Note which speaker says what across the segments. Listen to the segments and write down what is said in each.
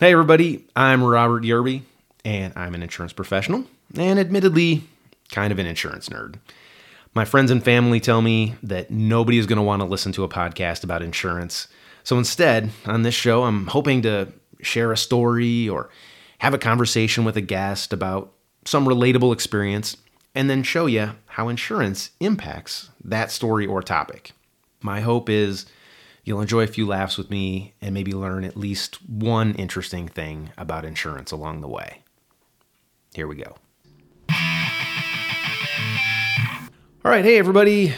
Speaker 1: Hey, everybody, I'm Robert Yerby, and I'm an insurance professional, and admittedly, kind of an insurance nerd. My friends and family tell me that nobody is going to want to listen to a podcast about insurance. So instead, on this show, I'm hoping to share a story or have a conversation with a guest about some relatable experience, and then show you how insurance impacts that story or topic. My hope is You'll enjoy a few laughs with me and maybe learn at least one interesting thing about insurance along the way. Here we go. All right, hey everybody.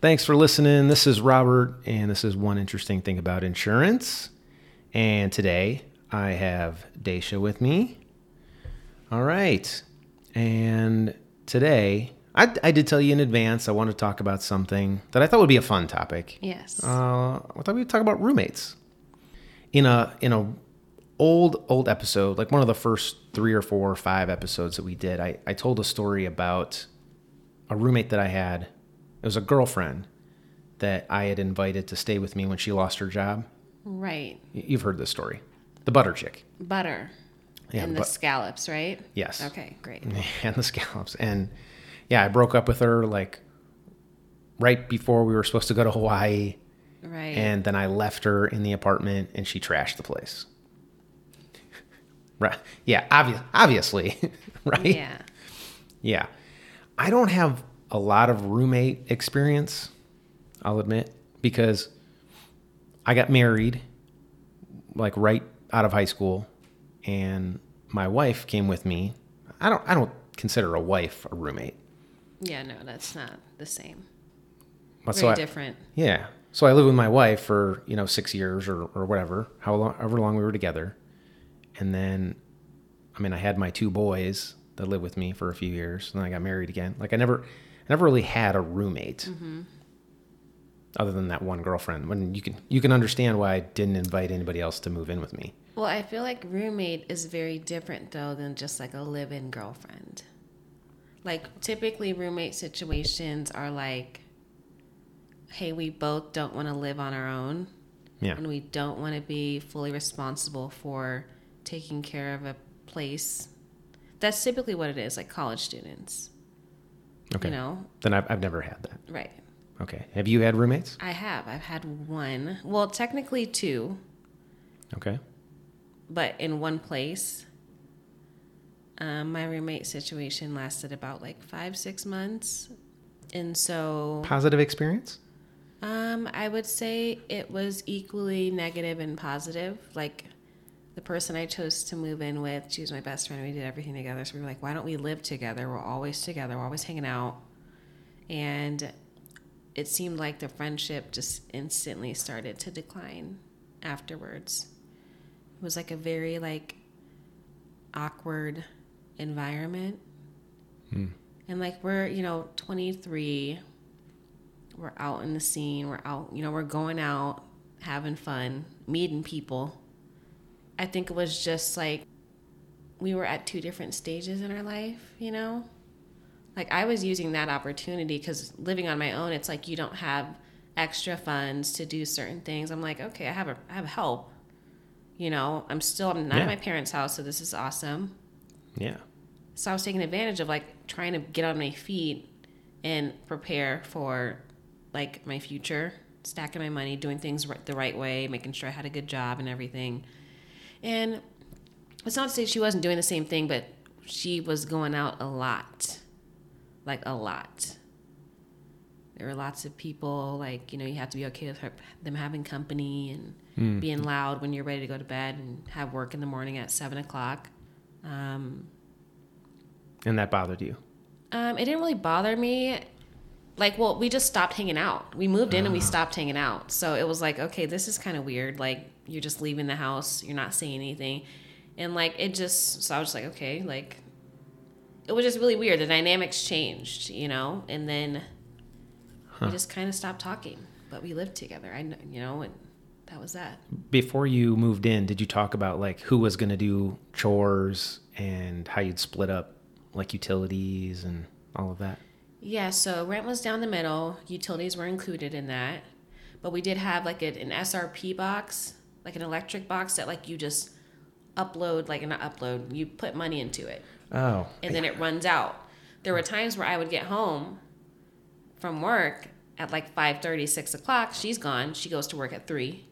Speaker 1: Thanks for listening. This is Robert, and this is one interesting thing about insurance. And today I have Da'Sha with me. All right. And today I, I did tell you in advance I want to talk about something that I thought would be a fun topic.
Speaker 2: Yes.
Speaker 1: Uh, I thought we'd talk about roommates. In a in a old old episode, like one of the first three or four or five episodes that we did, I, I told a story about a roommate that I had. It was a girlfriend that I had invited to stay with me when she lost her job.
Speaker 2: Right.
Speaker 1: You've heard this story. The butter chick.
Speaker 2: Butter.
Speaker 1: Yeah,
Speaker 2: and
Speaker 1: the
Speaker 2: the scallops, right?
Speaker 1: Yes.
Speaker 2: Okay, great.
Speaker 1: and the scallops. And yeah, I broke up with her like right before we were supposed to go to Hawaii.
Speaker 2: Right.
Speaker 1: And then I left her in the apartment and she trashed the place. right. Yeah, obvi- obviously. right?
Speaker 2: yeah.
Speaker 1: Yeah. I don't have a lot of roommate experience, I'll admit, because I got married like right out of high school and my wife came with me. I don't I don't consider a wife a roommate.
Speaker 2: Yeah, no, that's not the same.
Speaker 1: But
Speaker 2: Very
Speaker 1: I-
Speaker 2: different.
Speaker 1: Yeah. So I lived with my wife for, you know, six years or, or whatever, how long, however long we were together. And then, I mean, I had my two boys that lived with me for a few years. And then I got married again. Like I never, I never really had a roommate mm-hmm. other than that one girlfriend. When you can, you can understand why I didn't invite anybody else to move in with me.
Speaker 2: Well, I feel like roommate is very different though than just like a live-in girlfriend. Like typically roommate situations are like hey, we both don't want to live on our own
Speaker 1: Yeah.
Speaker 2: and we don't want to be fully responsible for taking care of a place. That's typically what it is, like college students.
Speaker 1: Okay.
Speaker 2: You know,
Speaker 1: Then I've, I've never had that.
Speaker 2: right.
Speaker 1: Okay. Have you had roommates?
Speaker 2: I have. I've had one. Well, technically two,
Speaker 1: Okay.
Speaker 2: but in one place. Um, my roommate situation lasted about like five, six months. And so
Speaker 1: Positive experience?
Speaker 2: um, I would say it was equally negative and positive. Like the person I chose to move in with, she was my best friend. We did everything together. So we were like, why don't we live together? We're always together. We're always hanging out. And it seemed like the friendship just instantly started to decline afterwards. It was like a very like awkward environment. Hmm. And like we're, you know, 23, we're out in the scene, we're out, you know, we're going out, having fun, meeting people. I think it was just like we were at two different stages in our life, you know? Like I was using that opportunity because living on my own, it's like you don't have extra funds to do certain things. I'm like, okay, I have a, I have help. You know, I'm still, I'm not
Speaker 1: Yeah.
Speaker 2: at my parents' house, so this is awesome.
Speaker 1: Yeah.
Speaker 2: So I was taking advantage of like trying to get on my feet and prepare for like my future, stacking my money, doing things the right way, making sure I had a good job and everything. And it's not to say she wasn't doing the same thing, but she was going out a lot, like a lot. There were lots of people, like, you know, you have to be okay with her, them having company and being loud when you're ready to go to bed and have work in the morning at seven o'clock. Um,
Speaker 1: And that bothered you.
Speaker 2: um, it didn't really bother me. Like, well, we just stopped hanging out. We moved in and we stopped hanging out. So it was like, okay, this is kind of weird. Like, you're just leaving the house, you're not saying anything. And like, it just, so I was just like, okay, like, it was just really weird. The dynamics changed, you know? And then we just kind of stopped talking. But we lived together. I, you know, and that was that.
Speaker 1: before you moved in, did you talk about like who was going to do chores and how you'd split up like utilities and all of that?
Speaker 2: Yeah, so rent was down the middle. Utilities were included in that. But we did have like a, an SRP box, like an electric box that like you just upload, like not upload, you put money into it
Speaker 1: Oh.
Speaker 2: and then it runs out. There were times where I would get home from work at like 5.30, 6 o'clock. She's gone. She goes to work at 3.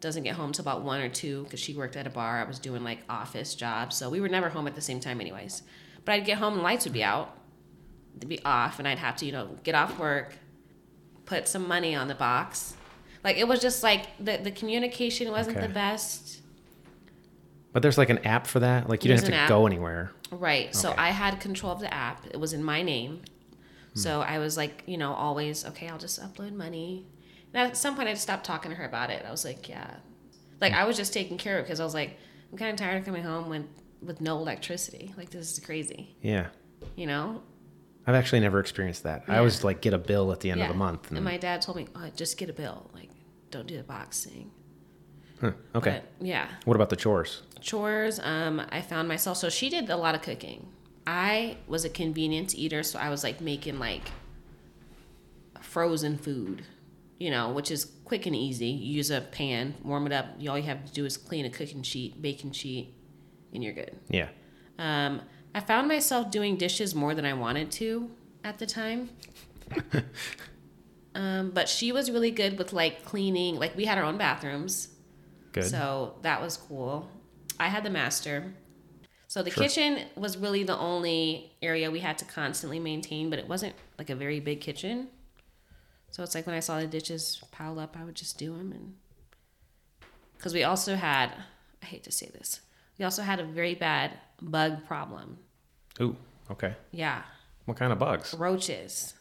Speaker 2: Doesn't get home till about 1 or 2 because she worked at a bar. I was doing like office jobs. So we were never home at the same time anyways. But I'd get home and lights would be out. They'd be off and I'd have to, you know, get off work, put some money on the box. Like it was just like the, the communication wasn't
Speaker 1: Okay.
Speaker 2: the best.
Speaker 1: But there's like an app for that. Like you
Speaker 2: There's
Speaker 1: didn't have to
Speaker 2: app.
Speaker 1: go anywhere.
Speaker 2: Right. So I had control of the app. It was in my name. Hmm. So I was like, you know, always, okay, I'll just upload money. And at some point, I just stopped talking to her about it. I was like, yeah. Like, hmm. I was just taking care of it because I was like, I'm kind of tired of coming home when, with no electricity. Like, this is crazy,
Speaker 1: Yeah.
Speaker 2: you know?
Speaker 1: I've actually never experienced that. I always like get a bill at the end
Speaker 2: yeah.
Speaker 1: of the month.
Speaker 2: And my dad told me, oh, just get a bill. Like, don't do the boxing.
Speaker 1: Huh, okay.
Speaker 2: But yeah.
Speaker 1: what about the chores?
Speaker 2: chores um i found myself so she did a lot of cooking i was a convenience eater so i was like making like frozen food you know which is quick and easy you use a pan warm it up all you have to do is clean a cooking sheet baking sheet and you're good
Speaker 1: Yeah.
Speaker 2: um i found myself doing dishes more than i wanted to at the time um but she was really good with like cleaning like we had our own bathrooms
Speaker 1: Good.
Speaker 2: so that was cool. I had the master. So the
Speaker 1: Sure.
Speaker 2: kitchen was really the only area we had to constantly maintain, but it wasn't like a very big kitchen. So it's like when I saw the dishes piled up, I would just do them. And because we also had, I hate to say this, we also had a very bad bug problem.
Speaker 1: Ooh. Okay.
Speaker 2: Yeah,
Speaker 1: What kind of bugs?
Speaker 2: roaches.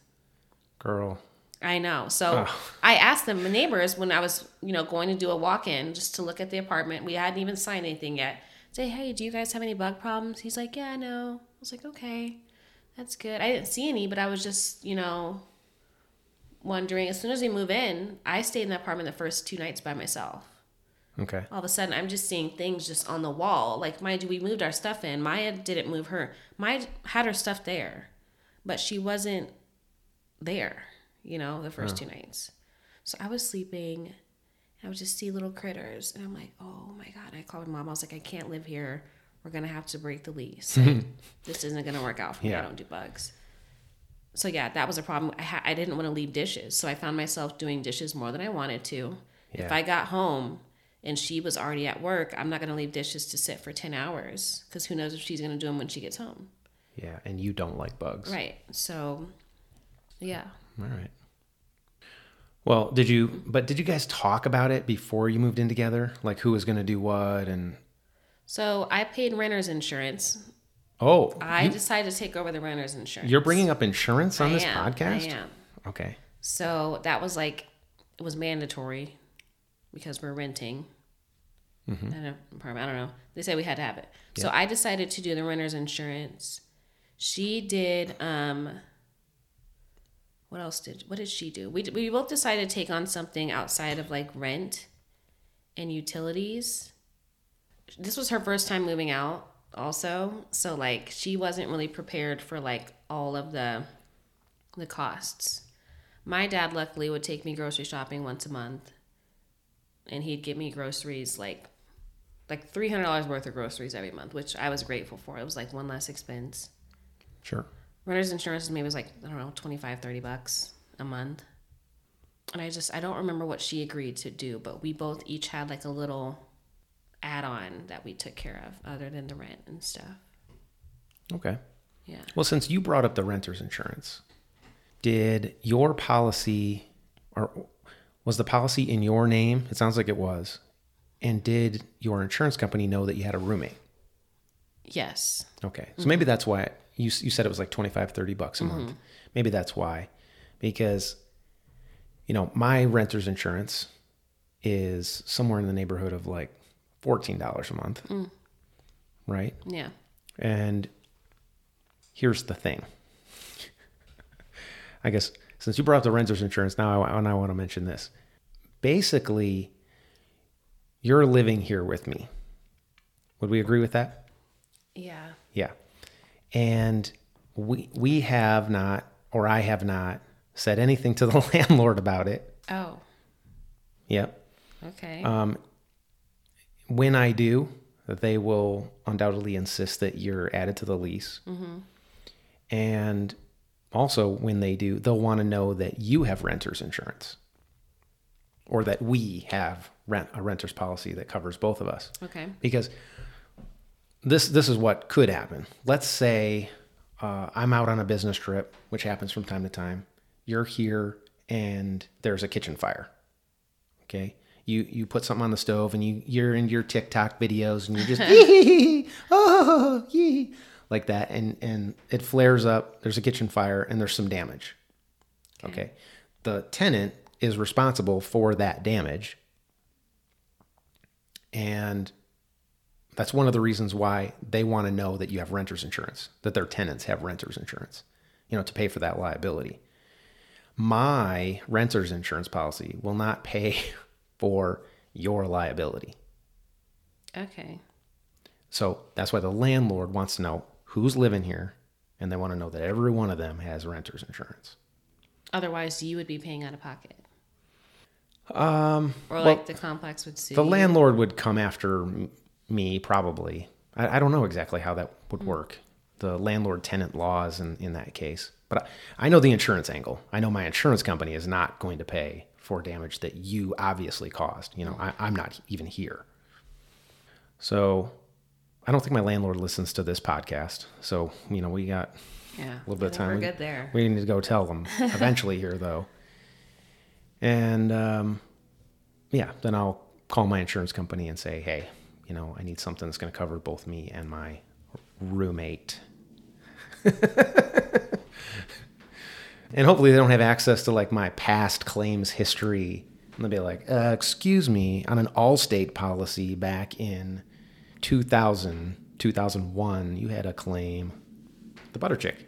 Speaker 1: Girl.
Speaker 2: I know. So
Speaker 1: Oh.
Speaker 2: I asked them, the neighbors, when I was, you know, going to do a walk-in just to look at the apartment. We hadn't even signed anything yet. Say, hey, do you guys have any bug problems? He's like, yeah, no. I was like, okay, that's good. I didn't see any, but I was just, you know, wondering. As soon as we move in, I stayed in the apartment the first two nights by myself.
Speaker 1: Okay.
Speaker 2: All of a sudden, I'm just seeing things just on the wall. Like, mind you, we moved our stuff in. Maya didn't move her. Maya had her stuff there, but she wasn't there, you know, the first two nights. So I was sleeping. I would just see little critters. And I'm like, oh my God. I called my mom. I was like, I can't live here. We're going to have to break the lease. Like, this isn't going to work out for me.
Speaker 1: Yeah.
Speaker 2: I don't do bugs. So yeah, that was a problem. I, ha- I didn't want to leave dishes. So I found myself doing dishes more than I wanted to. If I got home and she was already at work, I'm not going to leave dishes to sit for 10 hours because who knows if she's going to do them when she gets home.
Speaker 1: Yeah. And you don't like bugs.
Speaker 2: Right. So, yeah.
Speaker 1: All right. Well, did you, but did you guys talk about it before you moved in together? Like who was going to do what? And,
Speaker 2: So I paid renter's insurance.
Speaker 1: oh,
Speaker 2: I
Speaker 1: you,
Speaker 2: decided to take over the renter's insurance.
Speaker 1: you're bringing up insurance on
Speaker 2: I
Speaker 1: this
Speaker 2: am,
Speaker 1: podcast?
Speaker 2: I am.
Speaker 1: Okay.
Speaker 2: So that was like, it was mandatory because we're renting
Speaker 1: Mm-hmm.
Speaker 2: an apartment. I don't know. They said we had to have it. So I decided to do the renter's insurance. She did, um, what else did, what did she do? We, we both decided to take on something outside of like rent and utilities. This was her first time moving out also. So like she wasn't really prepared for like all of the, the costs. My dad luckily would take me grocery shopping once a month, and he'd get me groceries like like three hundred dollars worth of groceries every month, which I was grateful for. It was like one less expense.
Speaker 1: Sure.
Speaker 2: Renter's insurance maybe was like I don't know 25, 30 bucks a month, and I just I don't remember what she agreed to do, but we both each had like a little add-on that we took care of other than the rent and stuff.
Speaker 1: Okay.
Speaker 2: Yeah.
Speaker 1: Well, since you brought up the renter's insurance, did your policy or was the policy in your name? It sounds like it was. And did your insurance company know that you had a roommate?
Speaker 2: Yes.
Speaker 1: Okay. So maybe that's why you, you said it was like 25, 30 bucks a mm-hmm. month. Maybe that's why. Because, you know, my renter's insurance is somewhere in the neighborhood of like $14 a month. Mm. Right.
Speaker 2: Yeah.
Speaker 1: And here's the thing. I guess since you brought up the renter's insurance, now I, now I want to mention this. Basically, you're living here with me. Would we agree with that?
Speaker 2: Yeah.
Speaker 1: Yeah. And we we have not, or I have not, said anything to the landlord about it.
Speaker 2: Oh.
Speaker 1: Yep.
Speaker 2: Okay.
Speaker 1: Um, when I do, they will undoubtedly insist that you're added to the lease. And also, when they do, they'll want to know that you have renter's insurance or that we have rent a renter's policy that covers both of us.
Speaker 2: Okay.
Speaker 1: Because this this is what could happen. Let's say uh, I'm out on a business trip, which happens from time to time. You're here and there's a kitchen fire. Okay, you you put something on the stove and you you're in your TikTok videos and you're just "Yee, oh yee," like that, and and it flares up. There's a kitchen fire and there's some damage. Okay, the tenant is responsible for that damage, and that's one of the reasons why they want to know that you have renter's insurance, that their tenants have renter's insurance, you know, to pay for that liability. My renter's insurance policy will not pay for your liability.
Speaker 2: Okay.
Speaker 1: So that's why the landlord wants to know who's living here and they want to know that every one of them has renter's insurance.
Speaker 2: Otherwise, you would be paying out of pocket,
Speaker 1: Um,
Speaker 2: or like the complex would sue.
Speaker 1: the
Speaker 2: you.
Speaker 1: landlord would come after me probably. I, I don't know exactly how that would work. The landlord tenant laws in, in that case. But I, I know the insurance angle. I know my insurance company is not going to pay for damage that you obviously caused. You know, I, I'm not even here. So I don't think my landlord listens to this podcast. So, you know, we got
Speaker 2: Yeah.
Speaker 1: a little bit of time.
Speaker 2: We're good there.
Speaker 1: We need to go tell them eventually here, though. And um, yeah, then I'll call my insurance company and say, hey, you know, I need something that's going to cover both me and my roommate. and hopefully they don't have access to like my past claims history. And they'll be like, uh, excuse me, on an Allstate policy back in 2000, 2001, you had a claim. The butter chick.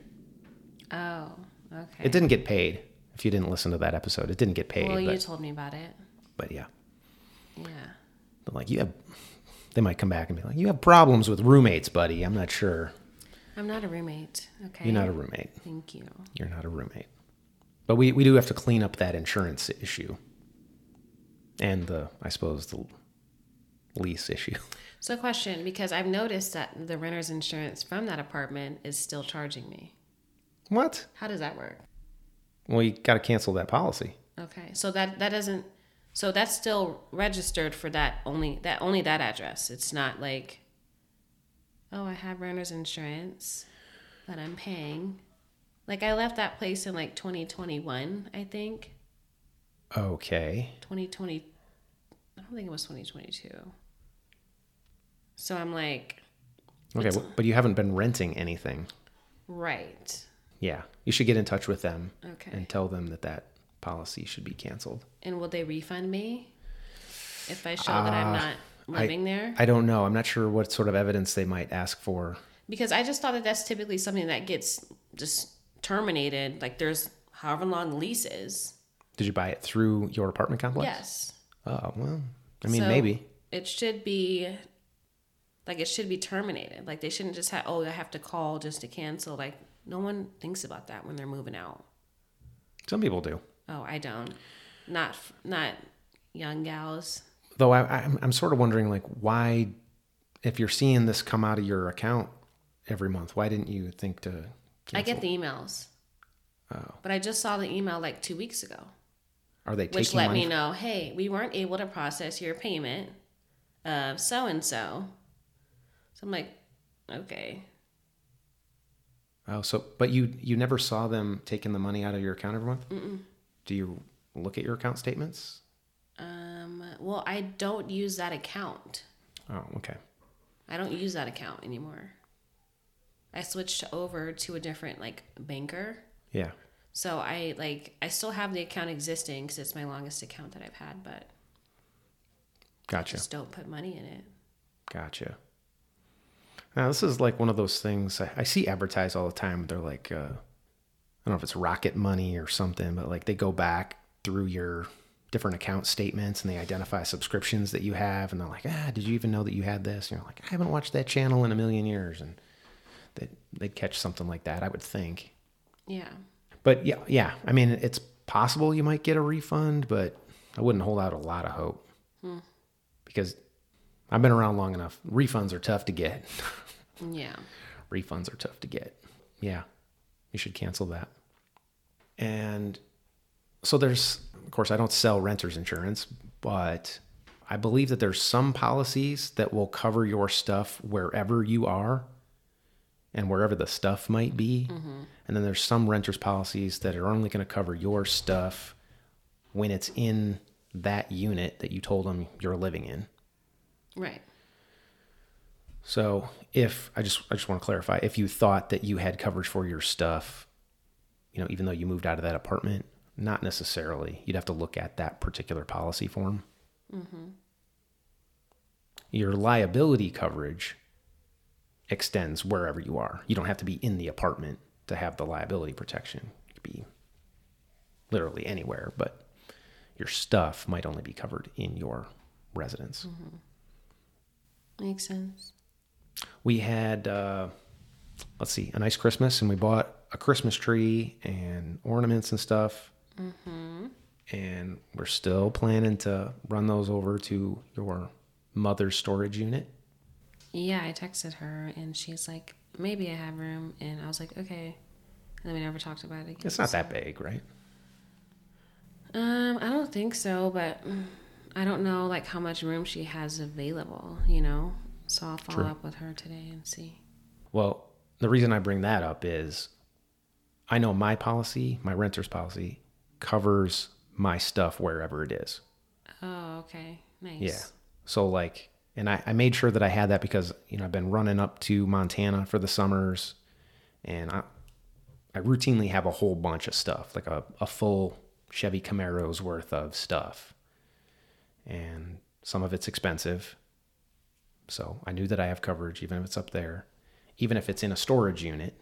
Speaker 2: Oh. Okay.
Speaker 1: It didn't get paid. If you didn't listen to that episode, it didn't get paid.
Speaker 2: well, you
Speaker 1: but,
Speaker 2: told me about it.
Speaker 1: but yeah,
Speaker 2: Yeah.
Speaker 1: but like you have, they might come back and be like, you have problems with roommates, buddy. I'm not sure.
Speaker 2: I'm not a roommate. Okay.
Speaker 1: You're not a roommate.
Speaker 2: Thank you.
Speaker 1: You're not a roommate. But we, we do have to clean up that insurance issue. And the, I suppose, the lease issue.
Speaker 2: So, question because I've noticed that the renter's insurance from that apartment is still charging me.
Speaker 1: What?
Speaker 2: How does that work?
Speaker 1: Well, you got to cancel that policy.
Speaker 2: Okay, so that that doesn't. So that's still registered for that only that only that address. It's not like, oh, I have renter's insurance that I'm paying. Like I left that place in like 2021, I think.
Speaker 1: Okay.
Speaker 2: 2020. I don't think it was 2022. So I'm like,
Speaker 1: Okay. But, but you haven't been renting anything.
Speaker 2: right.
Speaker 1: Yeah. You should get in touch with them
Speaker 2: Okay.
Speaker 1: and tell them that that policy should be canceled.
Speaker 2: And will they refund me if I show that I'm uh, not living there?
Speaker 1: I don't know. I'm not sure what sort of evidence they might ask for.
Speaker 2: Because I just thought that that's typically something that gets just terminated. Like there's however long the lease is.
Speaker 1: Did you buy it through your apartment complex?
Speaker 2: Yes.
Speaker 1: Oh, well, I mean,
Speaker 2: So
Speaker 1: maybe.
Speaker 2: It should be like it should be terminated. Like they shouldn't just have oh I have to call just to cancel. Like no one thinks about that when they're moving out.
Speaker 1: Some people do.
Speaker 2: Oh, I don't. Not not young gals.
Speaker 1: Though I, I'm, I'm sort of wondering, like, why, if you're seeing this come out of your account every month, why didn't you think to?
Speaker 2: I get the emails.
Speaker 1: Oh.
Speaker 2: But I just saw the email like 2 weeks ago.
Speaker 1: Are they
Speaker 2: which let
Speaker 1: money?
Speaker 2: me know, hey, we weren't able to process your payment of so and so. So I'm like, okay.
Speaker 1: Oh, so but you you never saw them taking the money out of your account every month? Do you look at your account statements?
Speaker 2: Um, well, I don't use that account.
Speaker 1: Oh, okay.
Speaker 2: I don't use that account anymore. I switched over to a different like banker.
Speaker 1: Yeah.
Speaker 2: So I like I still have the account existing because it's my longest account that I've had, but
Speaker 1: Gotcha.
Speaker 2: just don't put money in it.
Speaker 1: Gotcha. Now this is like one of those things I, I see advertised all the time. They're like, uh, I don't know if it's Rocket Money or something, but like they go back through your different account statements and they identify subscriptions that you have, and they're like, ah, did you even know that you had this? And you're like, I haven't watched that channel in a million years, and they they'd catch something like that, I would think.
Speaker 2: Yeah.
Speaker 1: But yeah, yeah, I mean, it's possible you might get a refund, but I wouldn't hold out a lot of hope because I've been around long enough. Refunds are tough to get.
Speaker 2: Yeah.
Speaker 1: Refunds are tough to get. Yeah, you should cancel that. And so there's, of course, I don't sell renter's insurance, but I believe that there's some policies that will cover your stuff wherever you are and wherever the stuff might be. Mm-hmm. And then there's some renter's policies that are only going to cover your stuff when it's in that unit that you told them you're living in.
Speaker 2: Right.
Speaker 1: So if I just I just want to clarify, if you thought that you had coverage for your stuff, you know, even though you moved out of that apartment, not necessarily. You'd have to look at that particular policy form. Mm-hmm. Your liability coverage extends wherever you are. You don't have to be in the apartment to have the liability protection. You could be literally anywhere, but your stuff might only be covered in your residence. Mm-hmm.
Speaker 2: Makes sense.
Speaker 1: we had uh, let's see a nice christmas and we bought a christmas tree and ornaments and stuff and we're still planning to run those over to your mother's storage unit
Speaker 2: Yeah, I texted her and she's like, maybe I have room. And I was like, okay. And then we never talked about it again.
Speaker 1: it's not that big right
Speaker 2: Um, I don't think so, but mm, I don't know like how much room she has available, you know? So I'll follow
Speaker 1: True.
Speaker 2: up with her today and see.
Speaker 1: well the reason i bring that up is i know my policy my renter's policy covers my stuff wherever it is
Speaker 2: Oh, okay. Nice.
Speaker 1: Yeah. So like, and I, I made sure that I had that because you know I've been running up to Montana for the summers, and I I routinely have a whole bunch of stuff, like a, a full Chevy Camaro's worth of stuff, and some of it's expensive. So I knew that I have coverage, even if it's up there, even if it's in a storage unit.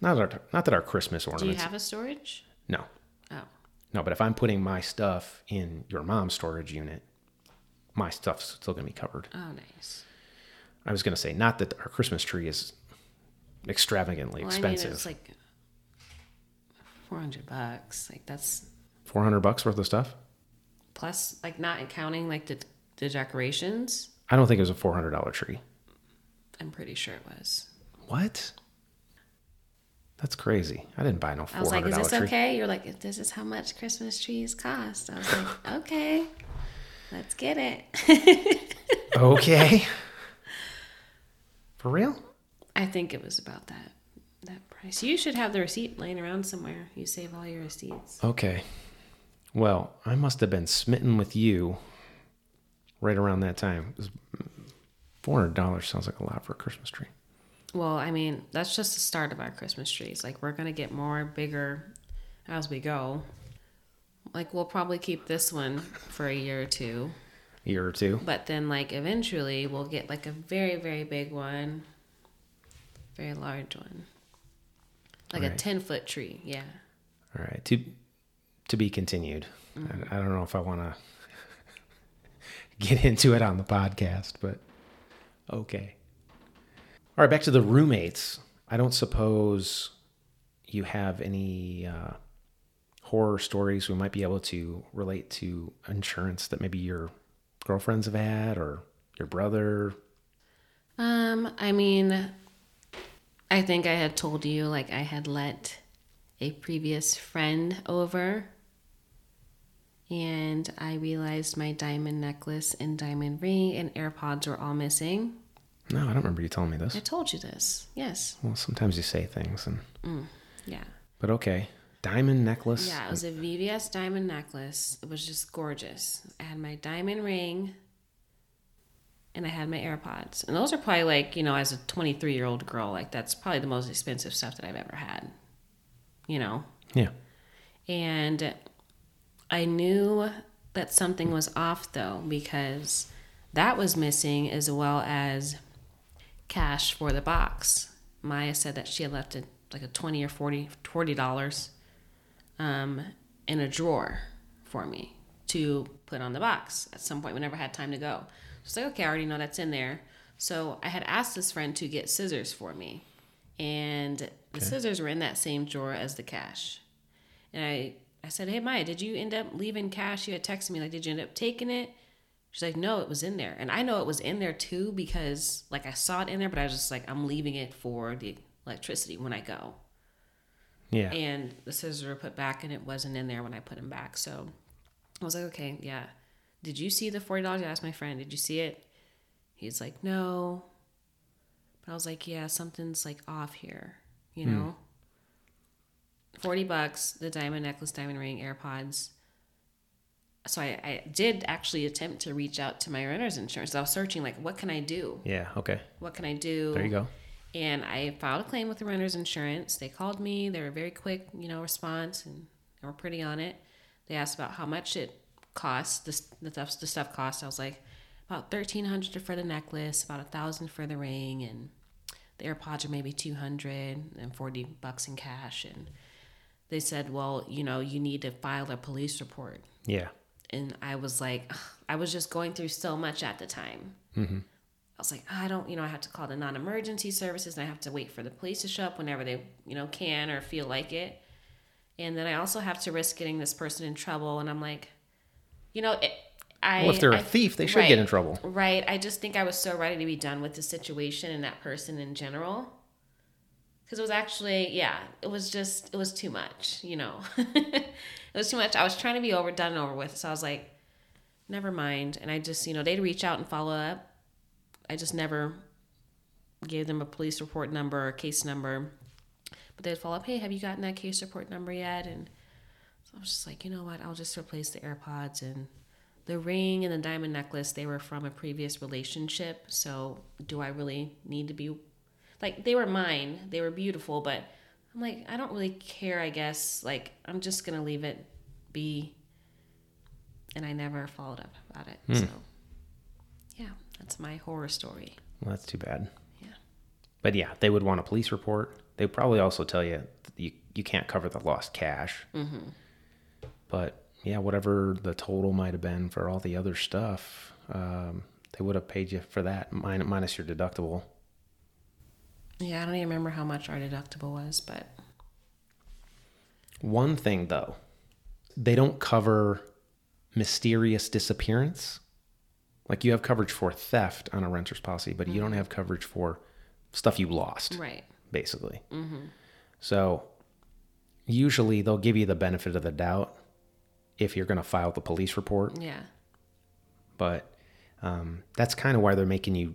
Speaker 1: Not our, not that our Christmas ornaments.
Speaker 2: Do you have a storage?
Speaker 1: no,
Speaker 2: Oh.
Speaker 1: no, but if I'm putting my stuff in your mom's storage unit, my stuff's still gonna be covered.
Speaker 2: Oh, nice.
Speaker 1: I was gonna say not that our Christmas tree is extravagantly
Speaker 2: Well,
Speaker 1: expensive.
Speaker 2: I mean, it's like 400 bucks. Like that's
Speaker 1: Four hundred bucks worth of stuff.
Speaker 2: Plus, like not counting like the, the decorations.
Speaker 1: I don't think it was a four hundred dollar tree.
Speaker 2: I'm pretty sure it was.
Speaker 1: What? That's crazy. I didn't buy no
Speaker 2: I was like, is this okay? You're like, this is how much Christmas trees cost. I was like, okay, let's get it.
Speaker 1: okay. For real?
Speaker 2: I think it was about that that price. You should have the receipt laying around somewhere. You save all your receipts.
Speaker 1: Okay. Well, I must have been smitten with you right around that time. Four hundred dollars sounds like a lot for a Christmas tree.
Speaker 2: Well, I mean, that's just the start of our Christmas trees. Like we're gonna get more bigger as we go. Like we'll probably keep this one for a year or two.
Speaker 1: year or two.
Speaker 2: But then like eventually we'll get like a very, very big one. Very large one. Like a ten foot tree, yeah.
Speaker 1: All right. To to be continued. I, I don't know if I want to get into it on the podcast, but okay. All right, back to the roommates. I don't suppose you have any uh, horror stories we might be able to relate to insurance that maybe your girlfriends have had or your brother.
Speaker 2: Um, I mean, I think I had told you like I had let a previous friend over and I realized my diamond necklace and diamond ring and AirPods were all missing.
Speaker 1: No, I don't remember you telling me this.
Speaker 2: I told you this. Yes.
Speaker 1: Well, sometimes you say things, and mm,
Speaker 2: Yeah.
Speaker 1: but okay. Diamond necklace.
Speaker 2: Yeah, it was a VVS diamond necklace. It was just gorgeous. I had my diamond ring and I had my AirPods. And those are probably like, you know, as a 23 year old girl, like that's probably the most expensive stuff that I've ever had. You know?
Speaker 1: Yeah.
Speaker 2: And I knew that something was off though, because that was missing as well as cash for the box. Maya said that she had left it like a 20 or 40 dollars um, in a drawer for me to put on the box at some point. We never had time to go. She's like, okay, I already know that's in there. So I had asked this friend to get scissors for me, and the scissors were in that same drawer as the cash. And I, I said, hey Maya, did you end up leaving cash? You had texted me like, did you end up taking it? She's like, no, it was in there. And I know it was in there too because like I saw it in there, but I was just like, I'm leaving it for the electricity when I go.
Speaker 1: Yeah.
Speaker 2: And the scissors were put back and it wasn't in there when I put them back. So I was like, okay, yeah. Did you see the $40? I asked my friend, did you see it? He's like, no. But I was like, yeah, something's like off here, you hmm. know? 40 bucks, the diamond necklace, diamond ring, AirPods. So I, I did actually attempt to reach out to my renter's insurance. I was searching, like, what can I do?
Speaker 1: yeah. Okay.
Speaker 2: What can I do?
Speaker 1: There you go.
Speaker 2: And I filed a claim with the renter's insurance. They called me. They were very quick, you know, response, and they were pretty on it. They asked about how much it cost. The the stuff the stuff cost. I was like, about thirteen hundred for the necklace, about a thousand for the ring, and the AirPods are maybe two hundred and forty bucks in cash. And they said, well, you know, you need to file a police report.
Speaker 1: Yeah.
Speaker 2: And I was like, I was just going through so much at the time. Mm-hmm. I was like, I don't, you know, I have to call the non-emergency services, and I have to wait for the police to show up whenever they, you know, can or feel like it. And then I also have to risk getting this person in trouble. And I'm like, you know, it, I.
Speaker 1: Well, if they're a
Speaker 2: I-
Speaker 1: thief, they should get in trouble.
Speaker 2: Right. I just think I was so ready to be done with the situation and that person in general. Because it was actually, yeah, it was just, it was too much, you know. it was too much. I was trying to be over, done and over with. So I was like, never mind. And I just, you know, they'd reach out and follow up. I just never gave them a police report number or case number. But they'd follow up, hey, have you gotten that case report number yet? And so I was just like, you know what? I'll just replace the AirPods and the ring and the diamond necklace. They were from a previous relationship. So do I really need to be like they were mine? They were beautiful, but I'm like, I don't really care. I guess like I'm just gonna leave it be. And I never followed up about it. So yeah, that's my horror story.
Speaker 1: Well, that's too bad.
Speaker 2: Yeah.
Speaker 1: But yeah, they would want a police report. They probably also tell you you you can't cover the lost cash. Mm-hmm. But yeah, whatever the total might have been for all the other stuff, um, they would have paid you for that minus your deductible.
Speaker 2: Yeah, I don't even remember how much our deductible was, but
Speaker 1: One thing though, they don't cover mysterious disappearance. Like you have coverage for theft on a renter's policy, but you don't have coverage for stuff you lost.
Speaker 2: right.
Speaker 1: basically. So usually they'll give you the benefit of the doubt if you're going to file the police report,
Speaker 2: Yeah.
Speaker 1: but um, that's kind of why they're making you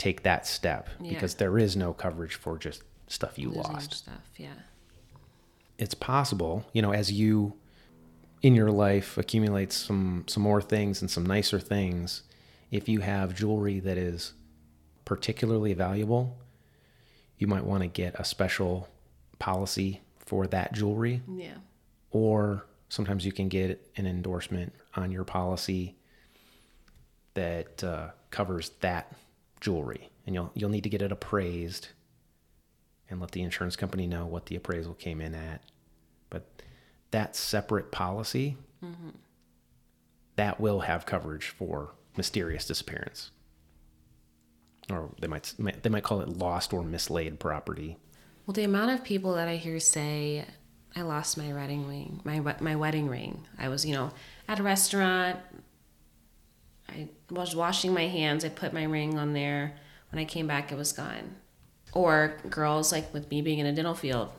Speaker 1: take that step
Speaker 2: Yeah.
Speaker 1: because there is no coverage for just stuff you
Speaker 2: Losing
Speaker 1: lost.
Speaker 2: stuff. Yeah.
Speaker 1: It's possible, you know, as you in your life accumulate some some more things and some nicer things, if you have jewelry that is particularly valuable, you might want to get a special policy for that jewelry
Speaker 2: Yeah.
Speaker 1: or sometimes you can get an endorsement on your policy that uh, covers that jewelry and you'll you'll need to get it appraised and let the insurance company know what the appraisal came in at but that separate policy mm-hmm. that will have coverage for mysterious disappearance or they might they might call it lost or mislaid property
Speaker 2: Well, the amount of people that I hear say, "I lost my wedding ring, my my wedding ring." I was, you know, at a restaurant. I was washing my hands. I put my ring on there. When I came back, it was gone. Or girls like with me being in a dental field,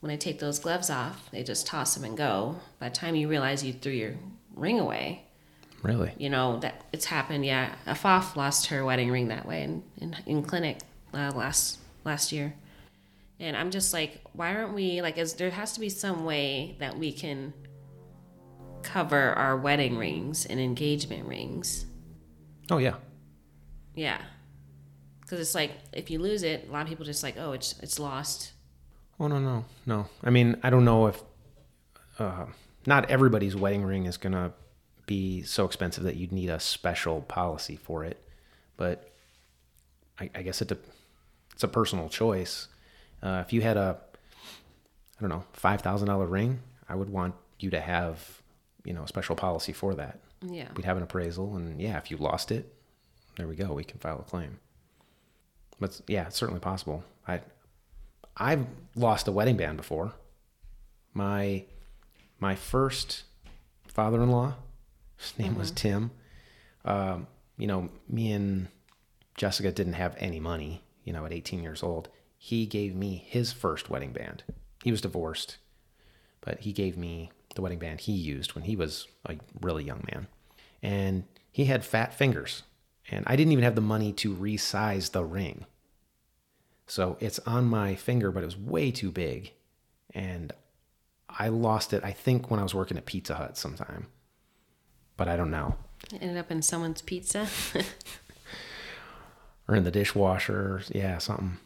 Speaker 2: when I take those gloves off, they just toss them and go. By the time you realize you threw your ring away,
Speaker 1: really
Speaker 2: you know that it's happened. Yeah, a FOF lost her wedding ring that way in in, in clinic uh, last last year, and I'm just like, why aren't we like? Is there has to be some way that we can cover our wedding rings and engagement rings?
Speaker 1: oh yeah
Speaker 2: Yeah, because it's like if you lose it, a lot of people just like, oh, it's it's lost.
Speaker 1: Oh no no no! I mean, I don't know if uh, not everybody's wedding ring is gonna be so expensive that you'd need a special policy for it, but I, I guess it de- it's a personal choice. Uh, if you had a I don't know five thousand dollar ring, I would want you to have you know a special policy for that.
Speaker 2: Yeah,
Speaker 1: We'd have an appraisal, and yeah, if you lost it, there we go. We can file a claim. But yeah, it's certainly possible. I I've lost a wedding band before. My my first father-in-law, his name was Tim. um, you know, me and Jessica didn't have any money, you know, at 18 years old. He gave me his first wedding band. He was divorced, but he gave me the wedding band he used when he was a really young man. And he had fat fingers, and I didn't even have the money to resize the ring. So it's on my finger, but it was way too big. And I lost it, I think, when I was working at Pizza Hut sometime. But I don't know.
Speaker 2: It ended up in someone's pizza.
Speaker 1: or in the dishwasher. Yeah, something.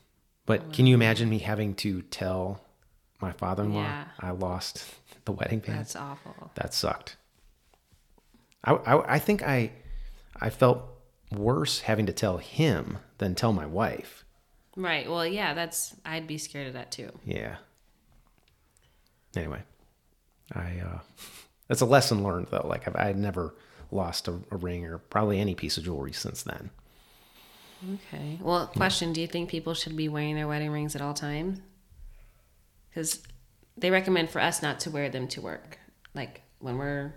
Speaker 1: But oh, can you imagine me having to tell my father in law
Speaker 2: Yeah.
Speaker 1: I lost the wedding band?
Speaker 2: That's awful.
Speaker 1: that sucked. I, I, I think I, I felt worse having to tell him than tell my wife.
Speaker 2: Right. Well, yeah, that's I'd be scared of that too.
Speaker 1: Yeah. Anyway, I, uh, that's a lesson learned though. Like I've, I had never lost a, a ring or probably any piece of jewelry since then.
Speaker 2: Okay. Well, question, do you think people should be wearing their wedding rings at all times? Cuz they recommend for us not to wear them to work. Like when we're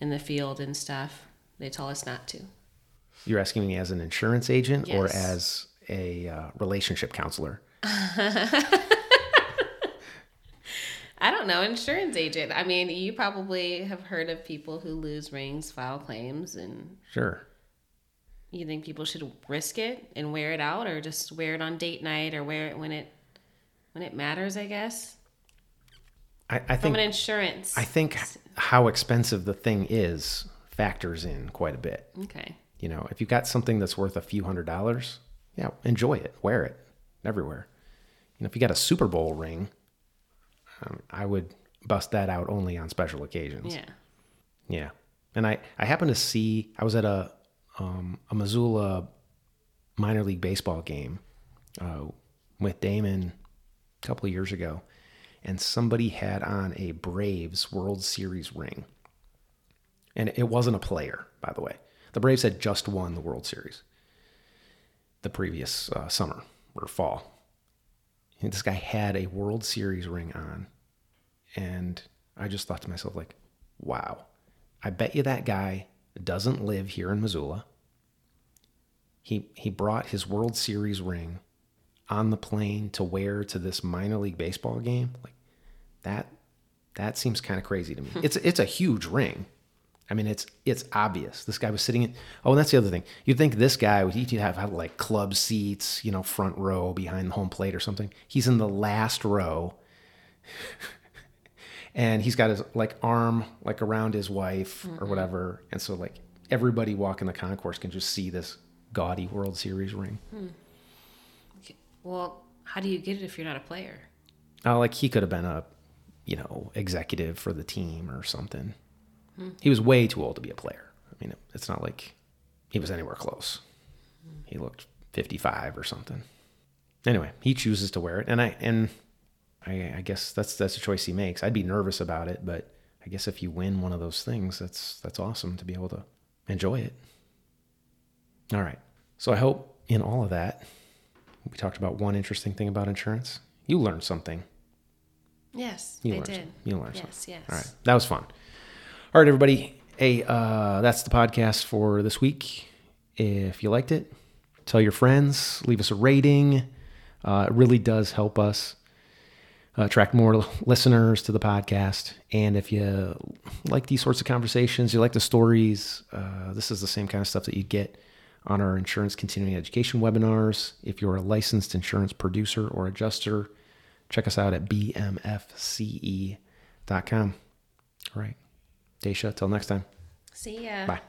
Speaker 2: in the field and stuff, they tell us not to.
Speaker 1: You're asking me as an insurance agent or as a uh, relationship counselor?
Speaker 2: I don't know, insurance agent. I mean, you probably have heard of people who lose rings, file claims, and
Speaker 1: Sure.
Speaker 2: you think people should risk it and wear it out, or just wear it on date night, or wear it when it when it matters? I guess
Speaker 1: I, I
Speaker 2: from
Speaker 1: think
Speaker 2: an insurance.
Speaker 1: I think how expensive the thing is factors in quite a bit.
Speaker 2: okay.
Speaker 1: You know, if you've got something that's worth a few hundred dollars, yeah, enjoy it, wear it everywhere. You know, if you got a Super Bowl ring, um, I would bust that out only on special occasions.
Speaker 2: Yeah.
Speaker 1: Yeah. And I, I happened to see, I was at a, um, a Missoula minor league baseball game uh, with Damon a couple years ago, and somebody had on a Braves World Series ring. And it wasn't a player, by the way. The Braves had just won the World Series the previous uh, summer or fall. And this guy had a World Series ring on. And I just thought to myself, like, wow, I bet you that guy doesn't live here in Missoula. He he brought his World Series ring on the plane to wear to this minor league baseball game. Like that that seems kind of crazy to me. Hmm. it's it's a huge ring. I mean, it's it's obvious. This guy was sitting in. Oh, and that's the other thing. You'd think this guy would he'd have had like club seats, you know, front row behind the home plate or something. He's in the last row, and he's got his like arm like around his wife or mm-hmm. whatever, and so like everybody walking the concourse can just see this gaudy World Series ring. Hmm.
Speaker 2: Well, how do you get it if you're not a player?
Speaker 1: Oh, like he could have been a, you know, executive for the team or something. Hmm. He was way too old to be a player. I mean, it's not like he was anywhere close. He looked 55 or something. Anyway, he chooses to wear it, and I and I, I guess that's that's a choice he makes. I'd be nervous about it, but I guess if you win one of those things, that's that's awesome to be able to enjoy it. All right. So I hope in all of that, we talked about one interesting thing about insurance. You learned something.
Speaker 2: Yes,
Speaker 1: You
Speaker 2: I did.
Speaker 1: some- you learned
Speaker 2: yes,
Speaker 1: something.
Speaker 2: yes.
Speaker 1: All right. That was fun. All right, everybody. Hey, uh, that's the podcast for this week. If you liked it, tell your friends, leave us a rating. Uh, it really does help us uh, attract more listeners to the podcast. And if you like these sorts of conversations, you like the stories, uh, this is the same kind of stuff that you get on our insurance continuing education webinars. If you're a licensed insurance producer or adjuster, check us out at bmfce.com. All right. Da'Sha, till next time.
Speaker 2: See ya.
Speaker 1: Bye.